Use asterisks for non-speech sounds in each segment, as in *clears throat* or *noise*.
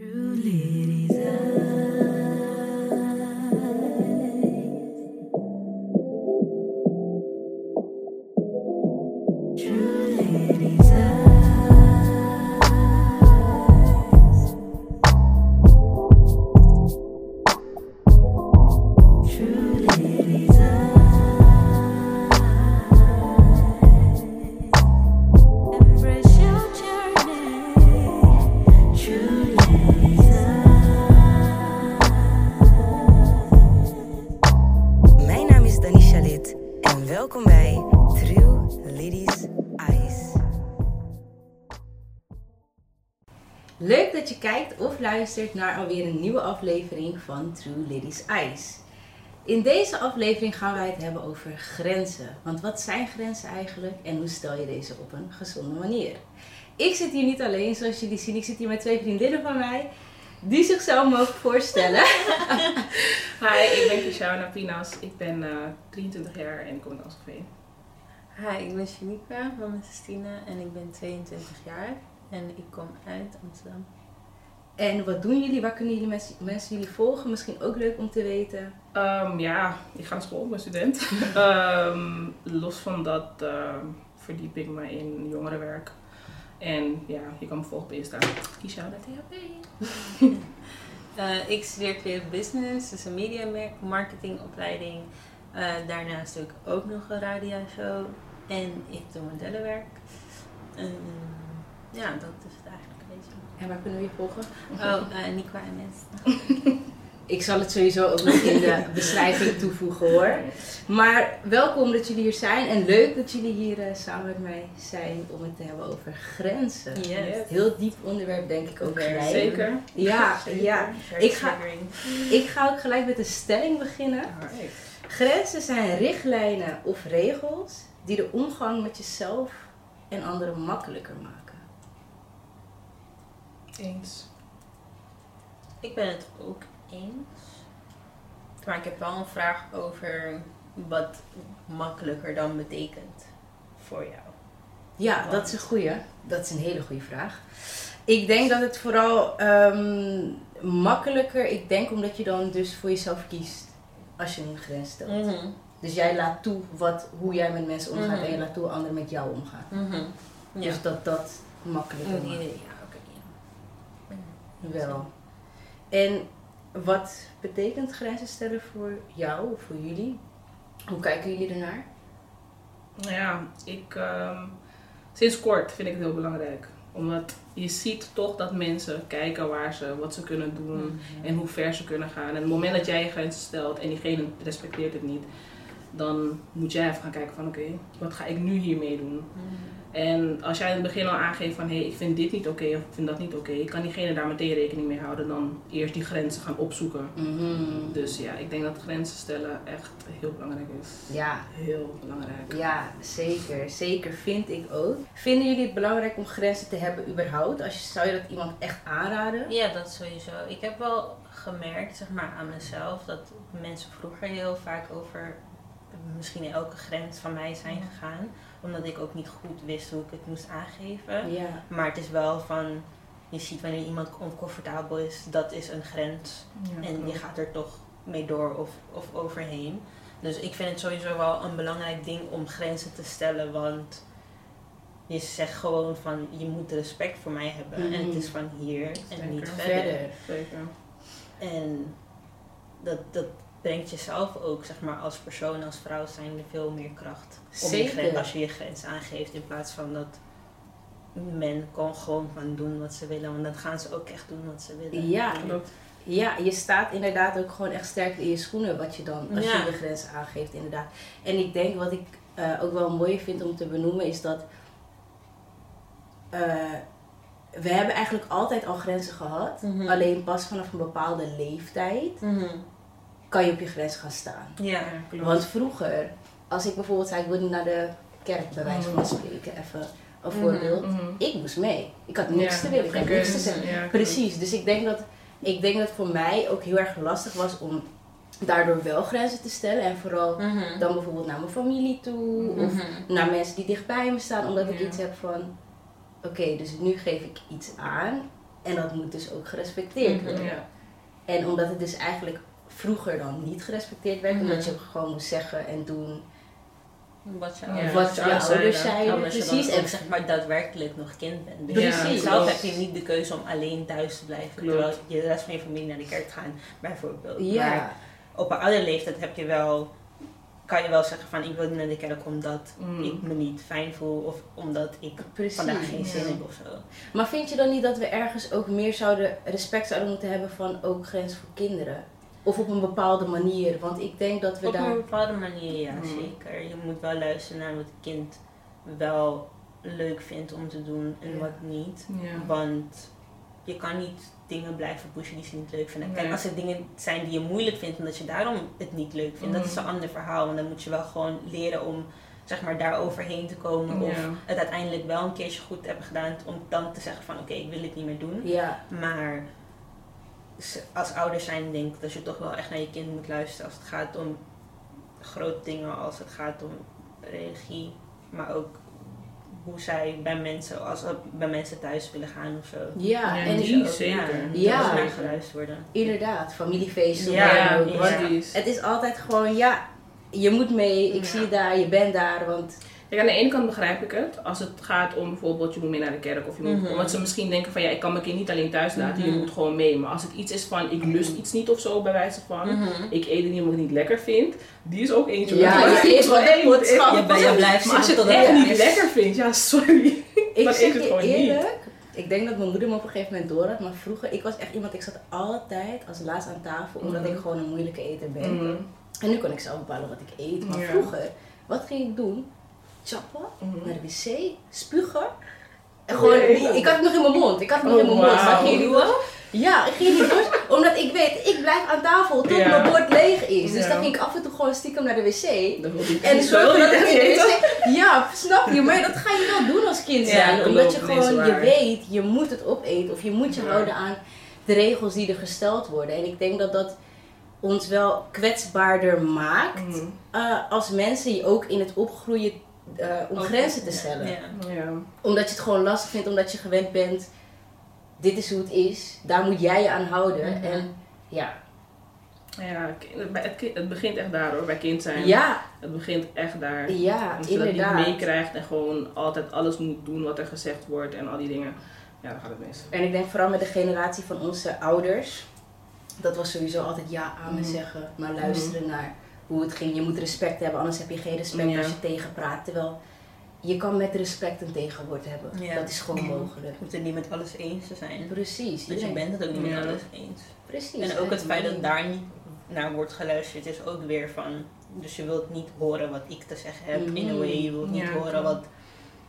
True ladies ah. Luistert naar alweer een nieuwe aflevering van True Ladies Eyes. In deze aflevering gaan wij het hebben over grenzen. Want wat zijn grenzen eigenlijk en hoe stel je deze op een gezonde manier? Ik zit hier niet alleen, zoals jullie zien. Ik zit hier met twee vriendinnen van mij die zichzelf mogen voorstellen. *laughs* Hi, ik ben *laughs* Kishauna Pinas. Ik ben eh, 23 jaar en ik kom uit Amstelveen. Hi, ik ben Shanika van Christine en ik ben 22 jaar en ik kom uit Amsterdam. En wat doen jullie? Waar kunnen jullie mensen, mensen jullie volgen? Misschien ook leuk om te weten. Ehm, ja, ik ga naar school, ik ben student. *laughs* Ehm, los van dat ehm, verdiep ik me in jongerenwerk. En ja, je kan me volgen op Insta. Kishauna *laughs* THP. Eh, ik studeer creative business, dus een media marketingopleiding. Eh, daarnaast doe ik ook nog een radioshow en ik doe modellenwerk. En, ja, dat is het eigenlijk. En waar kunnen we je volgen? Oh, uh, Niqua MS. Ik zal het sowieso ook nog in de beschrijving toevoegen hoor. Maar welkom dat jullie hier zijn en leuk dat jullie hier eh, samen met mij zijn om het te hebben over grenzen. Yes. Heel diep onderwerp denk ik ook. Zeker. Ja, ja. Very Ik ga-. Ik ga ook gelijk met een stelling beginnen. Alright. Grenzen zijn richtlijnen of regels die de omgang met jezelf en anderen makkelijker maken. Eens. Ik ben het ook eens. Maar ik heb wel een vraag over wat makkelijker dan betekent voor jou. Ja, dat is een goeie. Dat is een hele goede vraag. Ik denk dat het vooral ehm, makkelijker, ik denk omdat je dan dus voor jezelf kiest als je een grens stelt. Mhm. Dus jij laat toe wat, hoe jij met mensen omgaat Mhm. en je laat toe hoe anderen met jou omgaan. Mhm. Ja. Dus dat dat makkelijker. Wel. En wat betekent grenzen stellen voor jou of voor jullie? Hoe kijken jullie ernaar? Nou ja, ik, ehm, sinds kort vind ik het heel belangrijk. Omdat je ziet toch dat mensen kijken waar ze, wat ze kunnen doen en hoe ver ze kunnen gaan. En op het moment dat jij je grenzen stelt en diegene respecteert het niet, dan moet jij even gaan kijken van oké, wat ga ik nu hiermee doen? Mhm. En als jij in het begin al aangeeft van hé, hey, ik vind dit niet oké of ik vind dat niet oké, kan diegene daar meteen rekening mee houden dan eerst die grenzen gaan opzoeken. Mhm. Dus ja, ik denk dat grenzen stellen echt heel belangrijk is. Ja, Heel belangrijk. Ja, zeker. Zeker vind ik ook. Vinden jullie het belangrijk om grenzen te hebben überhaupt? Als je, zou je dat iemand echt aanraden? Ja, dat sowieso. Ik heb wel gemerkt, zeg maar, aan mezelf dat mensen vroeger heel vaak over misschien elke grens van mij zijn gegaan. Omdat ik ook niet goed wist hoe ik het moest aangeven. Ja. Maar het is wel van, je ziet wanneer iemand oncomfortabel is, dat is een grens. Ja, En je gaat er toch mee door of, of overheen. Dus ik vind het sowieso wel een belangrijk ding om grenzen te stellen. Want je zegt gewoon van je moet respect voor mij hebben. En het is van hier en Zeker. niet verder. Verder. Zeker. En dat, dat brengt jezelf ook, zeg maar, als persoon, als vrouw zijn veel meer kracht. Om je grens, als je je grens aangeeft in plaats van dat men kan gewoon van doen wat ze willen. Want dan gaan ze ook echt doen wat ze willen. Ja. Klopt. Ja, je staat inderdaad ook gewoon echt sterk in je schoenen wat je dan, als Ja. je je grenzen aangeeft inderdaad. En ik denk wat ik eh, ook wel mooi vind om te benoemen is dat eh, we hebben eigenlijk altijd al grenzen gehad. Mhm. Alleen pas vanaf een bepaalde leeftijd Mhm. Kan je op je grens gaan staan. Ja. klopt. Want vroeger, als ik bijvoorbeeld zei ik wil niet naar de kerk bij wijze van spreken, even een voorbeeld. Mhm, mhm. Ik moest mee. Ik had niks Ja, te willen, ik had niks te zeggen. Ja. Precies, dus ik denk, dat, ik denk dat het voor mij ook heel erg lastig was om daardoor wel grenzen te stellen. En vooral Mhm. dan bijvoorbeeld naar mijn familie toe of Mhm. naar mensen die dichtbij me staan. Omdat ik iets heb van, oké, dus nu geef ik iets aan. En dat moet dus ook gerespecteerd Mhm. worden. Ja. En omdat het dus eigenlijk vroeger dan niet gerespecteerd werd, Mhm. omdat je gewoon moest zeggen en doen Wat je Ja, ouders wat je ouders ouders zeiden. zeiden. Omdat je Precies. dan En zeg maar daadwerkelijk nog kind bent. Dus Precies. ja, zelf heb je niet de keuze om alleen thuis te blijven. Klopt. Terwijl je de rest van je familie naar de kerk gaat, bijvoorbeeld. Maar ja, op een oude leeftijd heb je wel, kan je wel zeggen van ik wil niet naar de kerk omdat Mm. ik me niet fijn voel of omdat ik precies. vandaag geen zin ja. heb of zo. Maar vind je dan niet dat we ergens ook meer zouden respect zouden moeten hebben van ook grenzen voor kinderen? Of op een bepaalde manier? Want ik denk dat we Op daar. een bepaalde manier, ja Mm. zeker. Je moet wel luisteren naar wat het kind wel leuk vindt om te doen en Ja. wat niet. Ja. Want je kan niet dingen blijven pushen die ze niet leuk vinden. Kijk, Nee. als er dingen zijn die je moeilijk vindt omdat je daarom het niet leuk vindt, dat is Mhm. een ander verhaal. En dan moet je wel gewoon leren om zeg maar daar overheen te komen. Of het uiteindelijk wel een keertje goed hebben gedaan om dan te zeggen van oké, ik wil het niet meer doen. Ja, Maar als ouders zijn denk ik dat je toch wel echt naar je kind moet luisteren als het gaat om grote dingen, als het gaat om religie, maar ook hoe zij bij mensen, als ze bij mensen thuis willen gaan of zo. ja, Ja, en die- ik- Ook, zeker. moet Ja. naar geluisterd worden. inderdaad, familiefeesten. Ja, ook. ja. Het is altijd gewoon, ja, je moet mee, ik Ja. zie je daar, je bent daar. Want Kijk, aan de ene kant begrijp ik het. Als het gaat om bijvoorbeeld, je moet mee naar de kerk. Of je moet, Mhm. Omdat ze misschien denken van, ja, ik kan mijn kind niet alleen thuis laten. Je Mhm. moet gewoon mee. Maar als het iets is van, ik lust iets niet of zo, bij wijze van. Mhm. Ik eet het niet omdat ik het niet lekker vind. Die is ook eentje. Ja, je eet wat één. Je, blijft Maar als je het echt niet is. lekker vindt, ja, sorry. ik *laughs* Dan zeg eet het je gewoon niet. eerlijk, ik denk dat mijn moeder me op een gegeven moment door had. Maar vroeger, ik was echt iemand, ik zat altijd als laatst aan tafel. Omdat ik gewoon een moeilijke eter ben. En nu kan ik zelf bepalen wat ik eet. Maar vroeger, wat ging ik doen? Chappen, Mhm. naar de wc, spugen. En gewoon, Nee. ik had het nog in mijn mond. Ik had het nog Oh, in mijn mond. Wauw. ik ging niet door. Ja, ik ging niet door. Omdat ik weet, ik blijf aan tafel tot Ja. mijn bord leeg is. Dus Ja. dan ging ik af en toe gewoon stiekem naar de wc. Dat wil ik En zorg zo dat ik in de wc... Ja, snap je? Maar dat ga je wel doen als kind zijn. omdat je gewoon, je weet, je moet het opeten. Of je moet je houden aan de regels die er gesteld worden. En ik denk dat dat ons wel kwetsbaarder maakt. Mhm. eh, als mensen je ook in het opgroeien eh, om grenzen te stellen. ja. Ja. Omdat je het gewoon lastig vindt, omdat je gewend bent. Dit is hoe het is. Daar moet jij je aan houden. Mhm. En ja. Ja, het, begint echt daar hoor, bij kind zijn. Ja, Het begint echt daar. ja, Als je dat niet inderdaad. meekrijgt en gewoon altijd alles moet doen wat er gezegd wordt en al die dingen. Ja, dan gaat het mis. En ik denk vooral met de generatie van onze ouders. Dat was sowieso altijd ja aan me Mhm. zeggen. Maar luisteren naar hoe het ging. Je moet respect hebben, anders heb je geen respect Ja. als je tegenpraat. Terwijl je kan met respect een tegenwoord hebben. Ja. Dat is gewoon *clears throat* mogelijk. Je moet het niet met alles eens te zijn. Precies. Dus je bent het ook niet met alles eens. Precies. En ook het feit dat daar niet naar wordt geluisterd is ook weer van... Dus je wilt niet horen wat ik te zeggen heb. In a Mhm. way, je wilt niet Ja, horen wat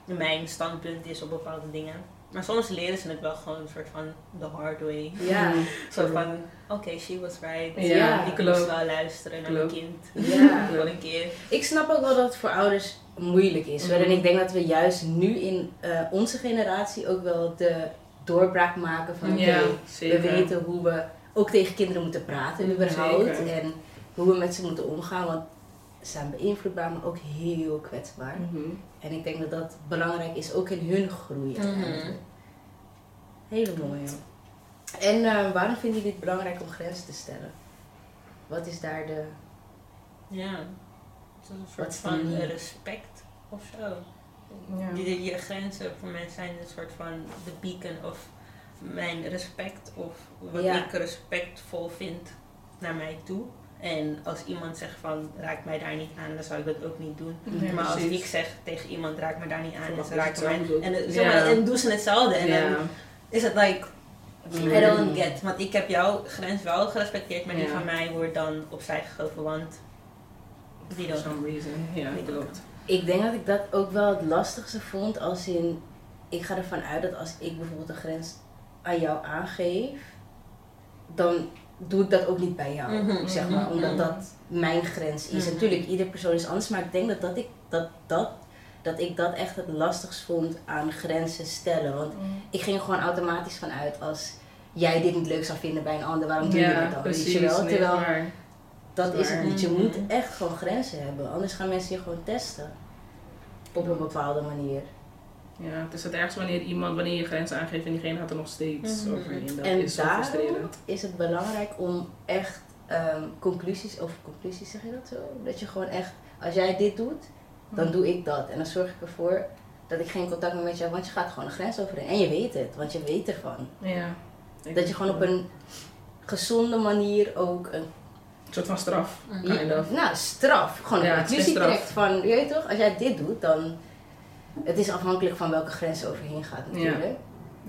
mijn standpunt is op bepaalde dingen. Maar soms leren ze het wel gewoon een soort van the hard way. Ja. Mhm. *laughs* Een soort van, oké, she was right. Ja, ik klopt. moest wel luisteren naar mijn kind. Ja. *laughs* Gewoon een keer. Ik snap ook wel dat het voor ouders moeilijk is. Mhm. En ik denk dat we juist nu in eh, onze generatie ook wel de doorbraak maken van oké, Ja, we weten hoe we ook tegen kinderen moeten praten überhaupt. Zeker. En hoe we met ze moeten omgaan. Want ze zijn beïnvloedbaar, maar ook heel kwetsbaar. Mhm. En ik denk dat dat belangrijk is, ook in hun groei. Mhm. Hele mooie. En eh, waarom vinden jullie het belangrijk om grenzen te stellen? Wat is daar de... Ja. Het is een Wat soort van manier? respect of zo. Ja. Die, je grenzen voor mij zijn een soort van de beacon of mijn respect of wat Ja. ik respectvol vind naar mij toe. En als iemand zegt van raak mij daar niet aan, dan zou ik dat ook niet doen. Maar als ik zeg tegen iemand raak me daar niet aan, je raken mij en, het- Ja. en doen ze hetzelfde. En Ja. dan is het like. I don't get. Want ik heb jouw grens wel gerespecteerd, maar die van mij wordt dan opzij geschoven, want die For some reason. Ja, klopt. Ik denk dat ik dat ook wel het lastigste vond als in... Ik ga ervan uit dat als ik bijvoorbeeld een grens aan jou aangeef, dan doe ik dat ook niet bij jou, Mhm, zeg maar. mhm, Omdat mhm. dat mijn grens is. Natuurlijk, ieder persoon is anders, maar ik denk dat, dat, ik, dat, dat, dat ik dat echt het lastigst vond aan grenzen stellen. Want ik ging er gewoon automatisch van uit als jij dit niet leuk zou vinden bij een ander, waarom doe je Ja, dan? Weet precies. je wel? Terwijl maar- dat is het niet. Je Mhm. moet echt gewoon grenzen hebben, anders gaan mensen je gewoon testen. Op een bepaalde manier. Ja, het is het ergste wanneer iemand, wanneer je grenzen aangeeft en diegene gaat er nog steeds Mhm. overheen. Dat En is zo daarom frustrerend. is het belangrijk om echt ehm, conclusies, of conclusies zeg je dat zo? Dat je gewoon echt, als jij dit doet, dan doe ik dat. En dan zorg ik ervoor dat ik geen contact meer met je heb, want je gaat gewoon een grens overheen. En je weet het, want je weet ervan. Ja. Dat je gewoon op een gezonde manier ook een Een soort van straf, Mhm. kind of. nou, straf. Gewoon Ja, een het is conclusie trekt van, je weet toch, als jij dit doet, dan... Het is afhankelijk van welke grens overheen gaat natuurlijk.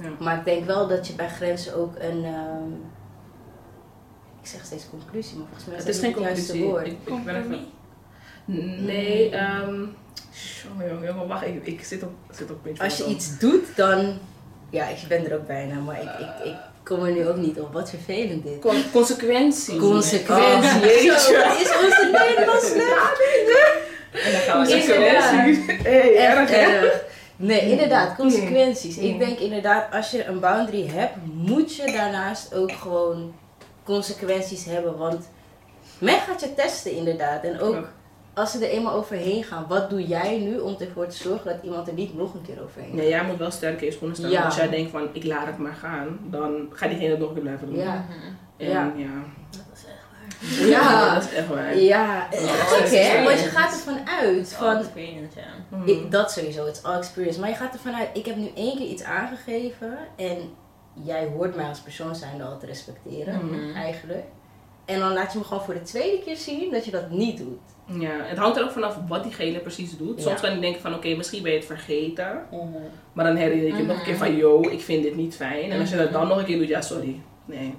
Ja. Maar ik denk wel dat je bij grenzen ook een... ehm, ik zeg steeds conclusie, maar volgens mij is Het is geen het juiste conclusie. woord. Ik, ik ben even... Nee, ehm... Jongen, jongen, jongen, wacht, ik, ik zit op, zit op een beetje Als je iets doet, dan... Ja, ik ben er ook bijna, maar ik, ik, ik kom er nu ook niet op. Wat vervelend dit. Con- consequenties. Consequentie. Oh, jeetje. *laughs* Zo, is onze Nederlands slecht? En dan gaan we Inderdaad. Consequenties. Hey, erg, erg. Nee, inderdaad, consequenties. Mm. Ik denk inderdaad, als je een boundary hebt, moet je daarnaast ook gewoon consequenties hebben. Want men gaat je testen inderdaad. En ook. Als ze er eenmaal overheen gaan, wat doe jij nu om ervoor te zorgen dat iemand er niet nog een keer overheen gaat? Nee, jij moet wel sterk in je schoenen staan. Ja. Als jij denkt van, ik laat het maar gaan, dan gaat diegene het nog een keer blijven doen. Ja. En, Ja. ja. Dat is echt waar. Ja. *laughs* dat is echt waar. Ja, Ja, gek hè? experience. Want je gaat ervan uit Van experience, ja. Mhm. Ik, dat sowieso, het is all experience. Maar je gaat ervan uit, ik heb nu één keer iets aangegeven en jij hoort mij als persoon zijnde al te respecteren, Mhm. eigenlijk. En dan laat je me gewoon voor de tweede keer zien dat je dat niet doet. Ja, het hangt er ook vanaf wat diegene precies doet. Soms Ja. kan ik denken van, oké, misschien ben je het vergeten. Maar dan herinner je je nog een keer Mhm. van, yo, ik vind dit niet fijn. En als je dat Mhm. dan nog een keer doet, ja, sorry. Nee.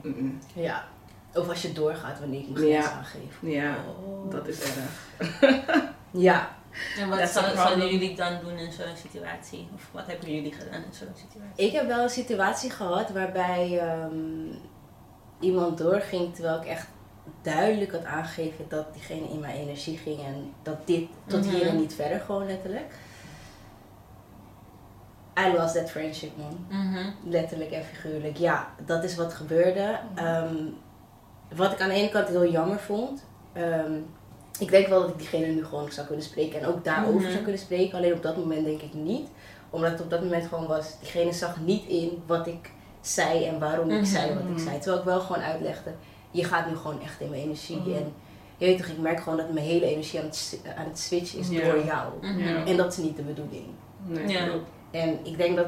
Ja. Of als je doorgaat wanneer ik mijn grens Ja. aangeef. ja, Oh. dat is erg. *laughs* Ja. En wat zouden jullie dan doen in zo'n situatie? Of wat hebben jullie gedaan in zo'n situatie? Ik heb wel een situatie gehad waarbij ehm, iemand doorging terwijl ik echt duidelijk had aangegeven dat diegene in mijn energie ging en dat dit tot hier en Mhm. niet verder gewoon letterlijk. I lost that friendship man. Mhm. Letterlijk en figuurlijk. Ja, dat is wat gebeurde. Ehm, wat ik aan de ene kant heel jammer vond. ehm, ik denk wel dat ik diegene nu gewoon zou kunnen spreken en ook daarover Mhm. zou kunnen spreken. Alleen op dat moment denk ik niet. Omdat het op dat moment gewoon was, diegene zag niet in wat ik zei en waarom ik Mhm. zei wat ik Mhm. zei. Terwijl ik wel gewoon uitlegde, je gaat nu gewoon echt in mijn energie. Mhm. En je weet toch, ik merk gewoon dat mijn hele energie aan het, aan het switchen is door jou. Mhm. En dat is niet de bedoeling. Nee. En ik denk dat,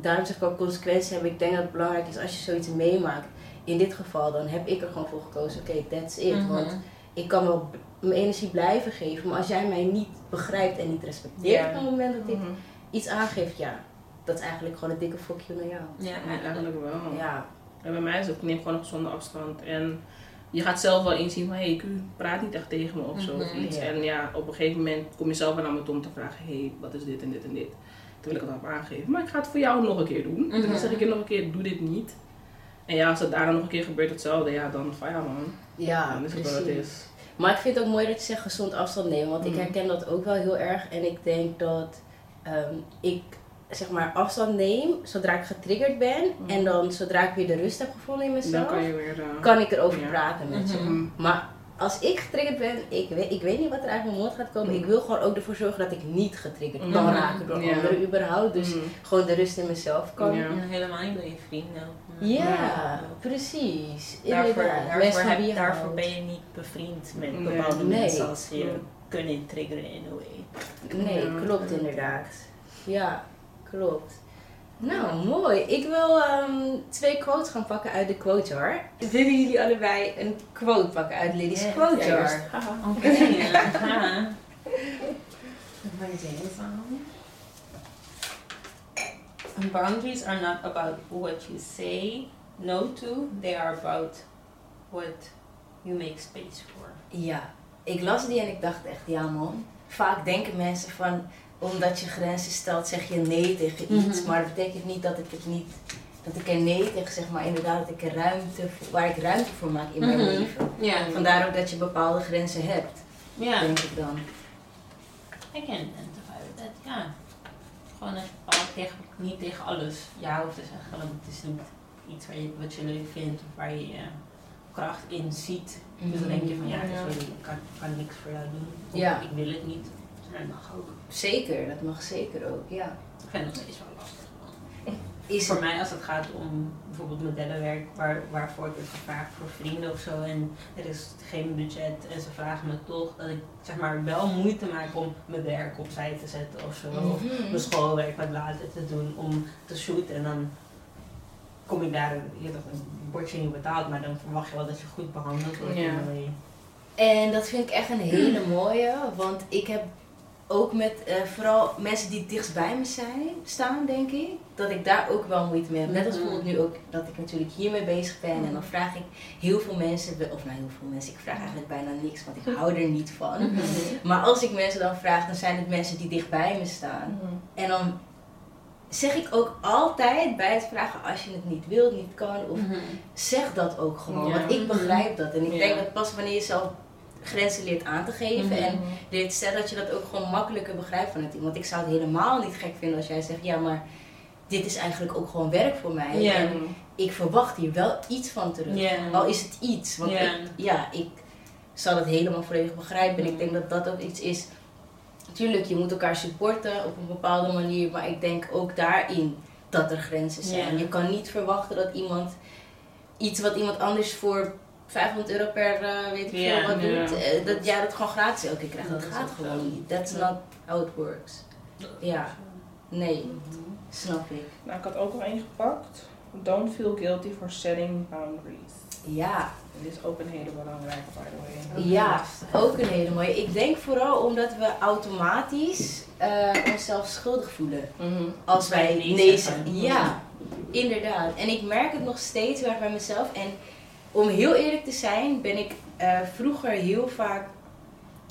daarom zeg ik ook consequenties hebben. Ik denk dat het belangrijk is als je zoiets meemaakt. In dit geval, dan heb ik er gewoon voor gekozen, oké, that's it. Mhm. Want ik kan wel mijn energie blijven geven, maar als jij mij niet begrijpt en niet respecteert op het moment dat ik iets aangeef, ja, dat is eigenlijk gewoon een dikke fuck you naar jou. Ja, eigenlijk wel. Ja, En bij mij is het, ik neem gewoon een gezonde afstand. En je gaat zelf wel inzien van, hé, hey, u praat niet echt tegen me of zo of Mhm. iets. Ja. En ja, op een gegeven moment kom je zelf wel naar me toe om te vragen, hé, hey, wat is dit en dit en dit. Terwijl ik het al heb aangegeven. Maar ik ga het voor jou nog een keer doen. Mhm. Dan zeg ik je nog een keer, doe dit niet. En ja, als het daarna nog een keer gebeurt hetzelfde, ja, dan van ja man. ja dan is het wat het precies. is. Maar ik vind het ook mooi dat je zegt gezond afstand nemen, want ik Mhm. herken dat ook wel heel erg. En ik denk dat ehm, ik zeg maar afstand neem zodra ik getriggerd ben. Mhm. En dan zodra ik weer de rust heb gevonden in Dan mezelf, kan je weer... eh, kan ik erover Ja. praten met ze. Mhm. mhm. Maar als ik getriggerd ben, ik weet, ik weet niet wat er uit mijn mond gaat komen. Mhm. Ik wil gewoon ook ervoor zorgen dat ik niet getriggerd Mhm. kan raken door Ja. anderen überhaupt. Dus gewoon de rust in mezelf kan. Ja. Ja, helemaal niet bij je vrienden. precies. Daarvoor, Inderdaad. daarvoor, heb- je daarvoor ben je niet bevriend met bepaalde Nee. mensen als je kunnen triggeren in a way. Nee, Ja. klopt inderdaad. Ja, klopt. Nou, mooi. Ik wil ehm, twee quotes gaan pakken uit de quote jar. Willen jullie allebei een quote pakken uit Lily's quote Ja, jar? *laughs* Haha. Oké, *laughs* van? Boundaries are not about what you say no to, they are about what you make space for. Ja, ik las die en ik dacht echt, ja man. Vaak denken mensen van, omdat je grenzen stelt, zeg je nee tegen iets. Mhm. Maar dat betekent niet dat ik het niet, dat ik er nee tegen zeg, maar inderdaad dat ik er ruimte, voor- waar ik ruimte voor maak in mijn Mhm. leven. Ja, Vandaar ook dat je bepaalde grenzen hebt, ja. denk ik dan. I can identify that, ja. Gewoon dat bepaalt tegen, niet tegen alles ja hoeft te zeggen, want het is niet iets waar je, wat je leuk vindt of waar je kracht in ziet. Dus dan denk je van ja, Ja. sorry, ik kan, kan niks voor jou doen. Of Ja. ik wil het niet. Dat mag ook. Zeker, dat mag zeker ook, ja. Ik vind het nog steeds wel lastig. Is Voor mij als het gaat om bijvoorbeeld modellenwerk waar, waarvoor ik het gevraagd voor vrienden of zo en er is geen budget en ze vragen me toch dat ik zeg maar wel moeite maak om mijn werk opzij te zetten of zo. Of Mhm. mijn schoolwerk wat later te doen om te shooten en dan kom ik daar, je toch, dan word je niet betaald, maar dan verwacht je wel dat je goed behandeld wordt. Ja. En dat vind ik echt een hele mooie, want ik heb ook met eh, vooral mensen die dichtst bij me zijn, staan, denk ik, dat ik daar ook wel moeite mee heb. Net als Mhm. bijvoorbeeld nu ook dat ik natuurlijk hiermee bezig ben en dan vraag ik heel veel mensen, of nou heel veel mensen, ik vraag eigenlijk bijna niks, want ik hou er niet van. Maar als ik mensen dan vraag, dan zijn het mensen die dicht bij me staan. En dan zeg ik ook altijd bij het vragen als je het niet wilt, niet kan, of zeg dat ook gewoon. Want ik begrijp dat. En ik denk dat pas wanneer je zelf grenzen leert aan te geven Mhm. en leert stellen, dat je dat ook gewoon makkelijker begrijpt van het team. Want ik zou het helemaal niet gek vinden als jij zegt, ja maar dit is eigenlijk ook gewoon werk voor mij. En ik verwacht hier wel iets van terug. Al is het iets. Want Ja. ik, ja, ik zal het helemaal volledig begrijpen. En ik denk dat dat ook iets is. Tuurlijk, je moet elkaar supporten op een bepaalde manier. Maar ik denk ook daarin dat er grenzen zijn. Je kan niet verwachten dat iemand iets wat iemand anders voor 500 euro per eh, weet ik veel Ja, wat ja. doet. eh, dat jij dat gewoon gratis elke keer krijgt. Dat Dat gaat ook gewoon niet. That's not how it works. Ja. Nee, snap ik. Nou, ik had ook al één gepakt. Don't feel guilty for setting boundaries. Ja, Dit is ook een hele belangrijke, by the way. Ja, ook een hele mooie. Ik denk vooral omdat we automatisch eh, onszelf schuldig voelen. Mhm. Als wij nee, zeggen. zeggen. Ja, inderdaad. En ik merk het nog steeds heel erg bij mezelf. En om heel eerlijk te zijn, ben ik eh, vroeger heel vaak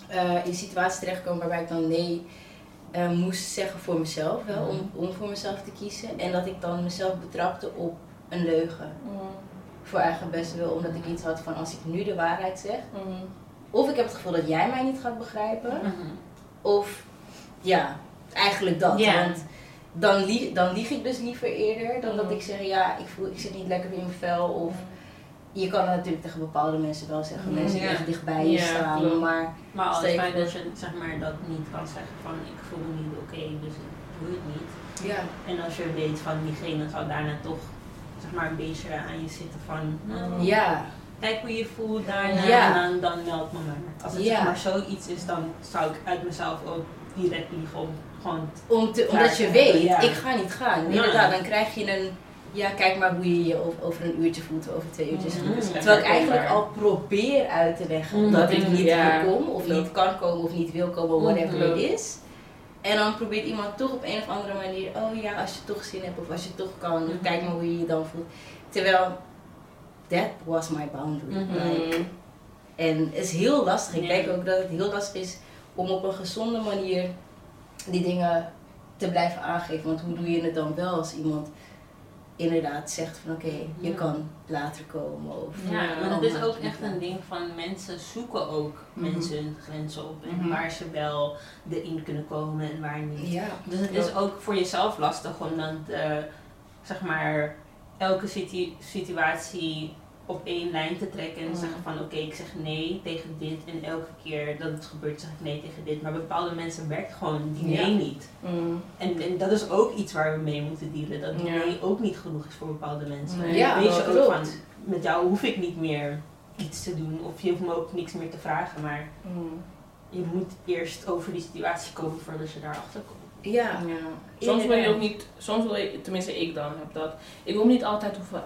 eh, in situaties terechtgekomen waarbij ik dan nee eh, moest zeggen voor mezelf. Wel, om, om voor mezelf te kiezen. En dat ik dan mezelf betrapte op een leugen. Mhm. Voor eigen best wil, omdat ik iets had van als ik nu de waarheid zeg. Mhm. Of ik heb het gevoel dat jij mij niet gaat begrijpen. Of ja, eigenlijk dat. Want dan lieg, dan lieg ik dus liever eerder dan dat ik zeg ja, ik, voel, ik zit niet lekker in mijn vel. Of je kan het natuurlijk tegen bepaalde mensen wel zeggen. Mhm, Mensen die ja. echt dichtbij je Ja, staan. klopt. Maar Maar als voor- dat je zeg maar, dat niet kan zeggen van ik voel me niet oké, dus ik doe het niet. ja, En als je weet van diegene zou daarna toch zeg maar, een beetje aan je zitten van nou, ja, kijk hoe je voelt daarna Ja. en dan, dan meld me maar. Als het zeg maar zoiets is, dan zou ik uit mezelf ook direct liegen om gewoon Om te, omdat je weet, ik ga niet gaan. Inderdaad, dan krijg je een, ja kijk maar hoe je je over, een uurtje voelt, over twee uurtjes Mhm. voelt. Terwijl ik eigenlijk al probeer uit te leggen Mhm. dat ik niet Ja. wil komen, of niet kan komen, of niet wil komen, whatever het is. En dan probeert iemand toch op een of andere manier, oh ja, als je toch zin hebt, of als je toch kan, Mhm. kijk maar hoe je je dan voelt. Terwijl, that was my boundary. Mhm. Like, en het is heel lastig. Ik denk ook dat het heel lastig is om op een gezonde manier die dingen te blijven aangeven. Want hoe doe je het dan wel als iemand inderdaad zegt van oké, je Ja. kan later komen. Of, Ja, maar het oh, is ook echt een ding van mensen zoeken ook Mhm. mensen hun grenzen op en Mhm. waar ze wel erin kunnen komen en waar niet. Ja, Dus het is ook voor jezelf lastig om dan te, zeg maar elke situ- situatie op één lijn te trekken en Mhm. zeggen van oké ik zeg nee tegen dit en elke keer dat het gebeurt zeg ik nee tegen dit. Maar bepaalde mensen werkt gewoon die nee Ja. niet. Mhm. En, en dat is ook iets waar we mee moeten dealen. Dat Ja. nee ook niet genoeg is voor bepaalde mensen. Nee. Ja, weet je klopt. ook van, met jou hoef ik niet meer iets te doen. Of je hoeft me ook niks meer te vragen. Maar Mhm. je moet eerst over die situatie komen voordat je daarachter komt. ja. Ja. Soms wil je ook niet, soms wil je, tenminste ik dan heb dat, ik wil niet altijd hoeven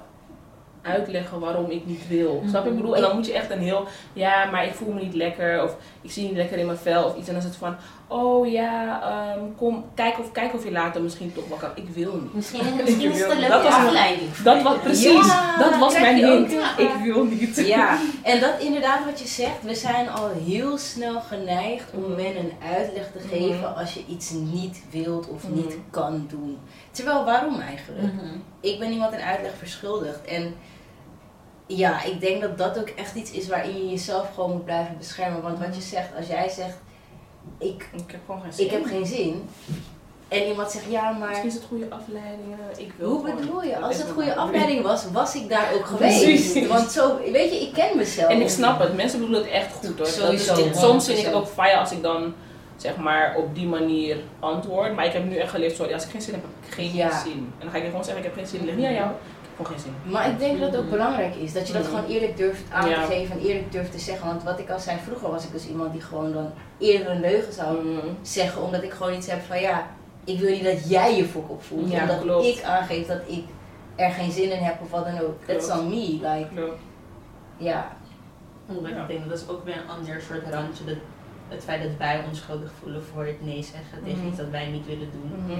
uitleggen waarom ik niet wil. Snap je? Ik bedoel, en dan moet je echt een heel, ja, maar ik voel me niet lekker, of ik zie niet lekker in mijn vel, of iets. En dan is het van, oh ja, ehm, kom, kijk of, kijk of je later misschien toch wel kan. Ik wil niet. Misschien, *laughs* misschien is het een dat leuke was een- afleiding. Dat was precies, Ja, dat was mijn hint. Ik wil niet. Ja, *laughs* en dat inderdaad wat je zegt, we zijn al heel snel geneigd om Mhm. men een uitleg te geven Mhm. als je iets niet wilt of Mhm. niet kan doen. Terwijl waarom eigenlijk? Ik ben iemand een uitleg verschuldigd. En ja, ik denk dat dat ook echt iets is waarin je jezelf gewoon moet blijven beschermen. Want wat je zegt, als jij zegt, ik, Ik heb gewoon geen zin. ik heb geen zin. En iemand zegt, ja maar... Misschien is het goede afleidingen. Ik wil Hoe bedoel je? Als het goede afleiding was, was ik daar ook geweest. Precies. Want zo, weet je, ik ken mezelf. En ik snap het, mensen bedoelen het echt goed hoor. Dat is. Soms vind ik het 100%. ook fijn als ik dan zeg maar op die manier antwoord. Maar ik heb nu echt geleerd, sorry, als ik geen zin heb, heb ik geen Ja. zin. En dan ga ik gewoon zeggen, ik heb geen zin, ligt niet aan jou. Ik heb gewoon geen zin. Maar ik denk dat het ook belangrijk is. Dat je dat Mhm. gewoon eerlijk durft aan Ja. te geven en eerlijk durft te zeggen. Want wat ik al zei, vroeger was ik dus iemand die gewoon dan eerder een leugen zou Mhm. zeggen. Omdat ik gewoon iets heb van ja, ik wil niet dat jij je fok opvoelt. Ja, omdat klopt. ik aangeef dat ik er geen zin in heb of wat dan ook. That's Klopt. on me. Like, Klopt. ja. Omdat Ja. ik denk dat is ook weer een ander soort randje. Dat het feit dat wij ons schuldig voelen voor het nee zeggen tegen Mhm. iets dat wij niet willen doen. Mhm.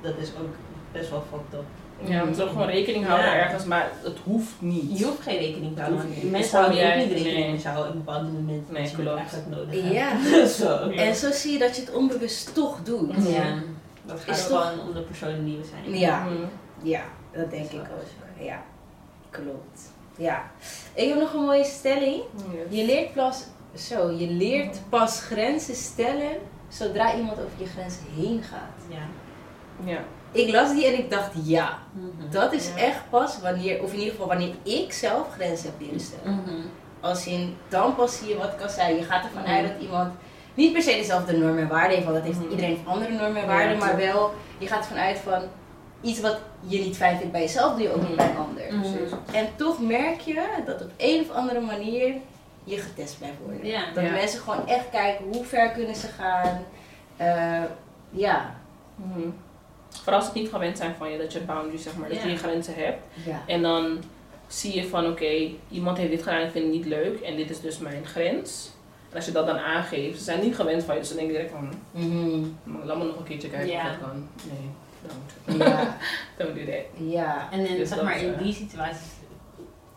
Dat is ook best wel fucked up. Ja, we moeten ook gewoon rekening houden Ja. ergens, maar het hoeft niet. Je hoeft geen rekening te houden. Mensen houden ook jij- niet rekening nee. met jou op bepaalde momenten Nee, dat je het klopt. nodig hebt. *laughs* Ja. Zo. En zo zie je dat je het onbewust toch doet. Ja. Dat gaat Is toch- gewoon om de personen die we zijn. Ja. Ja, dat denk ik ook. Ja, klopt. Ja. Ik heb nog een mooie stelling. Yes. Je leert pas, zo, je leert pas grenzen stellen zodra iemand over je grenzen heen gaat. Ja. Ja. Ik las die en ik dacht, ja, Mhm. dat is Ja. echt pas wanneer, of in ieder geval wanneer ik zelf grenzen heb leren stellen. Mhm. Als in, dan pas zie je wat ik al zei. Je gaat ervan Mhm. uit dat iemand niet per se dezelfde normen en waarden heeft, want dat heeft iedereen heeft andere normen en Ja, waarden, maar wel, je gaat ervan uit van iets wat je niet fijn vindt bij jezelf, doe je ook niet bij een ander. Precies. En toch merk je dat op een of andere manier je getest blijft worden. Ja. Dat Ja. mensen gewoon echt kijken hoe ver kunnen ze gaan. Eh, ja. Mhm. Vooral als ze het niet gewend zijn van je, dat je boundaries, zeg maar, dat je je grenzen hebt. En dan zie je van, oké, iemand heeft dit gedaan en ik vind het niet leuk. En dit is dus mijn grens. En als je dat dan aangeeft, ze zijn niet gewend van je. Dus dan denk je direct van, Mhm. "Maar laat me nog een keertje kijken of dat kan. Nee, don't. ja. Don't do that. Ja. En in, Dus zeg maar in eh, die situaties,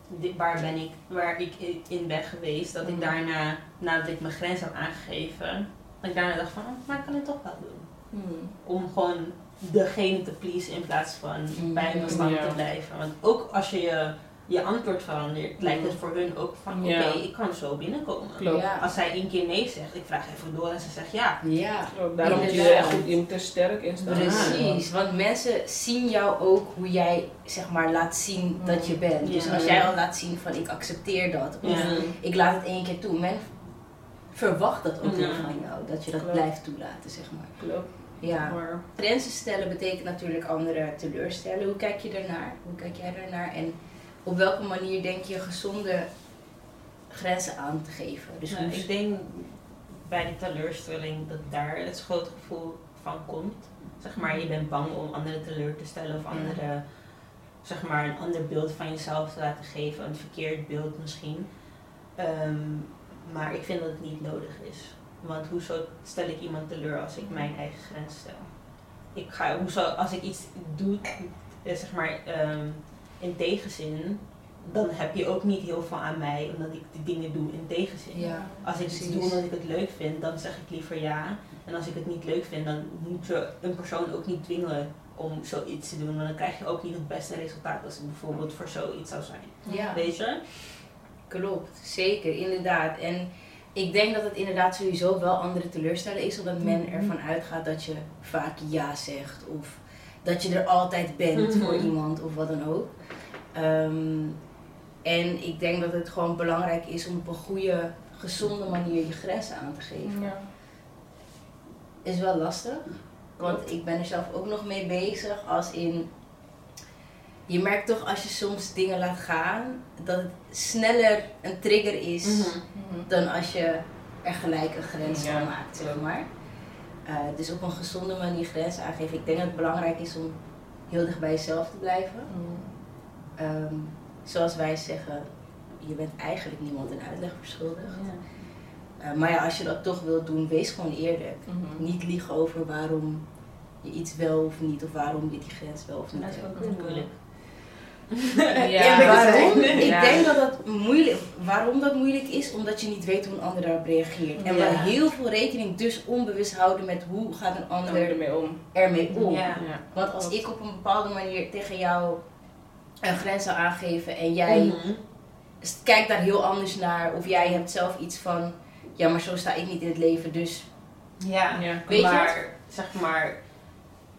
di- waar ben ik, waar ik in ben geweest, dat ik Mhm. daarna, nadat ik mijn grens heb aangegeven, dat ik daarna dacht van, maar ik kan het toch wel doen. Mhm. Om gewoon degene te pleasen in plaats van Mhm. bij Ja. te blijven. Want ook als je je, je antwoord verandert, lijkt het voor hun ook van, oké, ik kan zo binnenkomen. Klopt. Ja. Als zij één keer nee zegt, ik vraag even door en ze zegt ja. Ja. Klopt. Daarom moet je er echt goed, je moet er sterk in staan. Precies, want mensen zien jou ook hoe jij zeg maar laat zien dat je bent. Dus als jij al laat zien van ik accepteer dat of ik laat het één keer toe, men verwacht dat ook van jou, dat je dat Klopt. blijft toelaten zeg maar. Klopt. Ja. Maar, Grenzen stellen betekent natuurlijk anderen teleurstellen. Hoe kijk je daarnaar? Hoe kijk jij daarnaar? En op welke manier denk je gezonde grenzen aan te geven? Dus Nou, hoe ik denk bij die teleurstelling dat daar het schuldgevoel van komt. Zeg maar, je bent bang om anderen teleur te stellen of anderen, zeg maar, een ander beeld van jezelf te laten geven, een verkeerd beeld misschien. Ehm, maar ik vind dat het niet nodig is. Want hoezo stel ik iemand teleur als ik mijn eigen grens stel? Ik ga, hoezo, als ik iets doe, eh, zeg maar, ehm, in tegenzin, dan heb je ook niet heel veel aan mij omdat ik die dingen doe in tegenzin. Ja, Als ik iets doe omdat ik het leuk vind, dan zeg ik liever ja. En als ik het niet leuk vind, dan moet je een persoon ook niet dwingen om zoiets te doen. Want dan krijg je ook niet het beste resultaat als het bijvoorbeeld voor zoiets zou zijn. ja. Weet je? Klopt, zeker, inderdaad. En ik denk dat het inderdaad sowieso wel anderen teleurstellen is, omdat men Mhm. ervan uitgaat dat je vaak ja zegt of dat je er altijd bent voor iemand of wat dan ook. Ehm, en ik denk dat het gewoon belangrijk is om op een goede, gezonde manier je grenzen aan te geven. ja. Is wel lastig, want ik ben er zelf ook nog mee bezig als in... Je merkt toch als je soms dingen laat gaan, dat het sneller een trigger is Mhm. dan als je er gelijk een grens Ja, van maakt, zeg maar. Eh, dus op een gezonde manier grenzen aangeven. Ik denk dat het belangrijk is om heel dicht bij jezelf te blijven. Ehm, zoals wij zeggen, je bent eigenlijk niemand een uitleg verschuldigd. Eh, maar ja, als je dat toch wilt doen, wees gewoon eerlijk. Mhm. Niet liegen over waarom je iets wel of niet, of waarom je die grens wel of niet Dat is hebt. ook moeilijk. Ja, waarom? Ik denk dat dat moeilijk, waarom dat moeilijk is, omdat je niet weet hoe een ander daarop reageert. En we heel veel rekening dus onbewust houden met hoe gaat een ander ermee om. ermee om. Ja. Ja. Want als ik op een bepaalde manier tegen jou een grens zou aangeven en jij Mhm. kijkt daar heel anders naar, of jij hebt zelf iets van, ja maar zo sta ik niet in het leven, dus Ja. Ja. Weet je maar, zeg maar,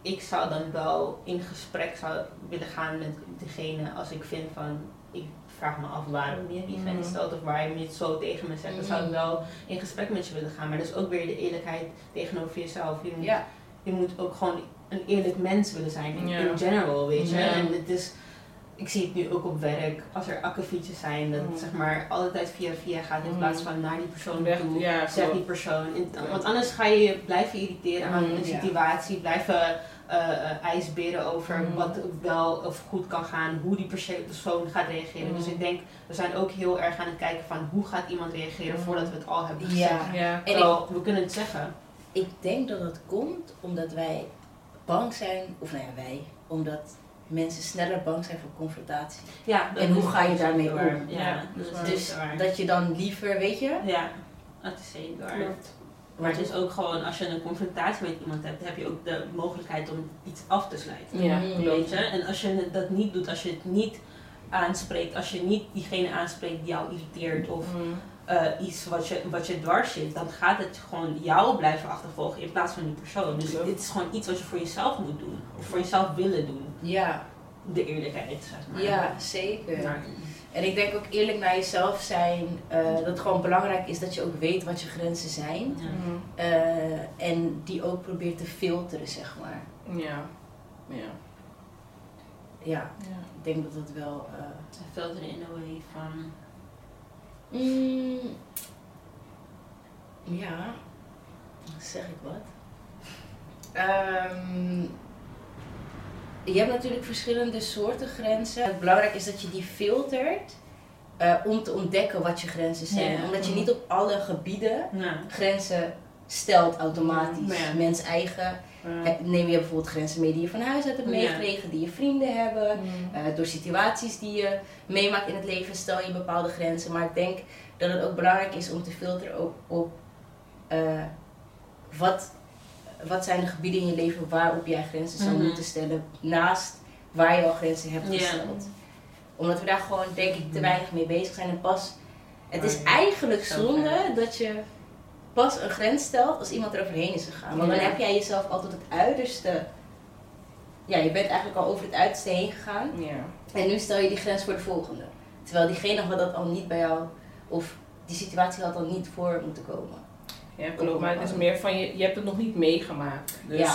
ik zou dan wel in gesprek zou willen gaan met degene als ik vind van, ik vraag me af waarom je die grens Mhm. stelt of waarom je het zo tegen me zegt. Dan zou ik wel in gesprek met je willen gaan. Maar dat is ook weer de eerlijkheid tegenover jezelf. Je moet, Ja, je moet ook gewoon een eerlijk mens willen zijn in, Ja. in general, weet je. Ja. En het is, ik zie het nu ook op werk, als er akkefietjes zijn, dat het Mhm. zeg maar altijd via via gaat in Mhm. plaats van naar die persoon Weg- toe. zeg die persoon. In-. Want anders ga je je blijven irriteren aan Mhm, een ja. situatie, blijven eh eh, ijsberen over Mhm. wat wel of goed kan gaan, hoe die persoon gaat reageren. Mhm. Dus ik denk, we zijn ook heel erg aan het kijken van hoe gaat iemand reageren Mhm. voordat we het al hebben gezegd. Ja. En ik- we kunnen het zeggen. ik denk dat dat komt omdat wij bang zijn, of nou ja, wij, omdat mensen sneller bang zijn voor confrontatie. Ja, En hoe ga je daarmee om? Ja, Ja, dat is waar. Dus dat je dan liever, weet je, Ja, dat is zeker waar. Klopt. Maar het is ook gewoon, als je een confrontatie met iemand hebt, heb je ook de mogelijkheid om iets af te sluiten. Ja. Weet je? En als je dat niet doet, als je het niet aanspreekt, als je niet diegene aanspreekt die jou irriteert of Mhm. eh, iets wat je, wat je dwars zit, dan gaat het gewoon jou blijven achtervolgen in plaats van die persoon. Dus Klopt. dit is gewoon iets wat je voor jezelf moet doen. Of voor jezelf willen doen. ja, De eerlijkheid, zeg maar. ja, zeker. Maar- En ik denk ook eerlijk naar jezelf zijn, eh, dat het gewoon belangrijk is dat je ook weet wat je grenzen zijn. ja. Eh, en die ook probeert te filteren, zeg maar. Ja. Ja. Ja, Ja. ik denk dat dat wel... eh, Filteren in a way van... Mm, ja, zeg ik wat? Ehm, je hebt natuurlijk verschillende soorten grenzen. Het belangrijk is dat je die filtert eh, om te ontdekken wat je grenzen zijn. Ja. Omdat je niet op alle gebieden Ja. grenzen stelt automatisch. Ja. Mens eigen. Neem je bijvoorbeeld grenzen mee die je van huis uit hebt meegekregen, die je vrienden hebben. Eh, door situaties die je meemaakt in het leven stel je bepaalde grenzen. Maar ik denk dat het ook belangrijk is om te filteren op, op eh, wat, wat zijn de gebieden in je leven waarop jij grenzen zou Mhm. moeten stellen. Naast waar je al grenzen hebt gesteld. Omdat we daar gewoon denk ik te weinig mee bezig zijn. En pas, het is eigenlijk Zo zonde dat je pas een grens stelt als iemand er overheen is gegaan. Want dan heb jij jezelf altijd het uiterste. Ja, je bent eigenlijk al over het uiterste heen gegaan. Ja. En nu stel je die grens voor de volgende. Terwijl diegene had dat al niet bij jou, of die situatie had al niet voor moeten komen. Ja, klopt. Maar het is meer van, je, je hebt het nog niet meegemaakt. Dus Ja.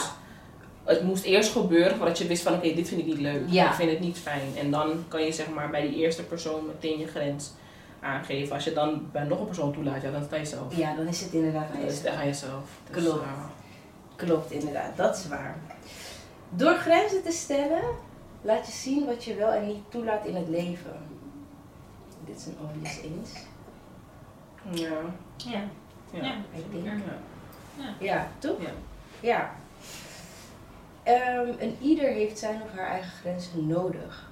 het moest eerst gebeuren voordat je wist van, oké, dit vind ik niet leuk. Ja. Ik vind het niet fijn. En dan kan je zeg maar bij die eerste persoon meteen je grens aangeven. Als je dan bij nog een persoon toelaat, ja, dan sta je zelf. Ja, dan is het inderdaad aan Dan is het jezelf. aan jezelf. Dus, Klopt. ja. Klopt, inderdaad, dat is waar. Door grenzen te stellen, laat je zien wat je wel en niet toelaat in het leven. Dit is een obvious eens. Ja. Ja. Ja. Ja. Ik denk. Ja. Toch? Ja. Ja. Ehm, en ieder heeft zijn of haar eigen grenzen nodig.